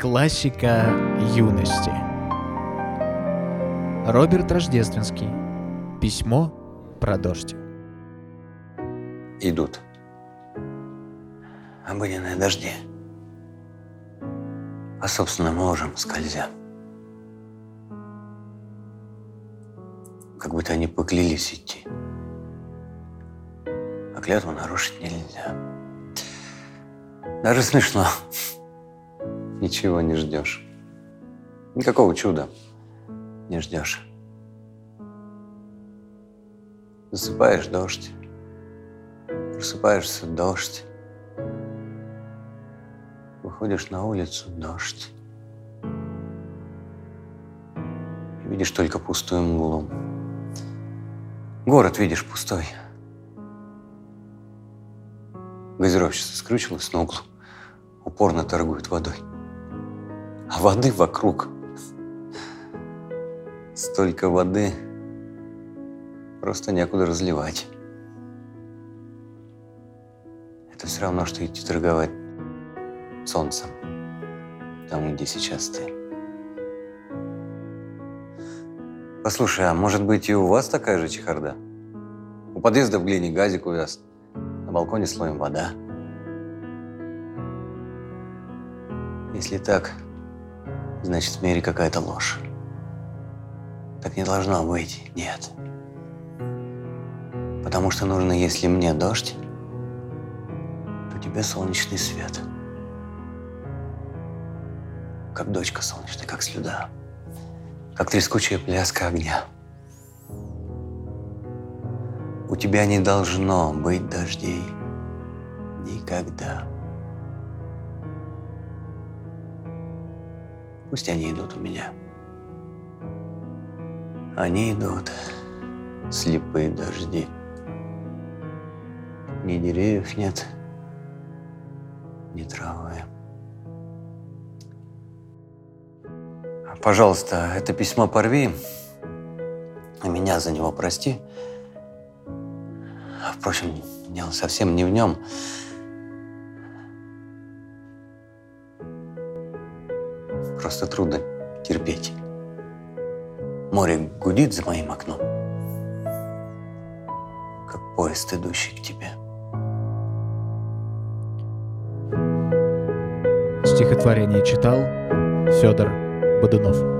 Классика юности. Роберт Рождественский. Письмо про дождь. Идут. Обыденные дожди. По собственным ложам скользя. Как будто они поклялись идти. А клятву нарушить нельзя. Даже смешно. Ничего не ждешь. Никакого чуда не ждешь. Засыпаешь дождь. Просыпаешься дождь. Выходишь на улицу дождь. И видишь только пустую мглу. Город видишь пустой. Газировщица скрючилась на углу. Упорно торгует водой. А воды вокруг. Столько воды. Просто некуда разливать. Это все равно, что идти торговать солнцем. Там, где сейчас ты. Послушай, а может быть и у вас такая же чехарда? У подъезда в глине газик увяз. На балконе слоем вода. Если так, значит в мире какая-то ложь. Так не должно быть, нет. Потому что нужно, если мне дождь, то тебе солнечный свет. Как дочка солнечная, как слюда. Как трескучая пляска огня. У тебя не должно быть дождей. Никогда. Пусть они идут у меня. Они идут, слепые дожди. Ни деревьев нет, ни травы. Пожалуйста, это письмо порви, а меня за него прости. Впрочем, дело совсем не в нем. Просто трудно терпеть. Море гудит за моим окном, как поезд, идущий к тебе. Стихотворение читал Федор Бодунов.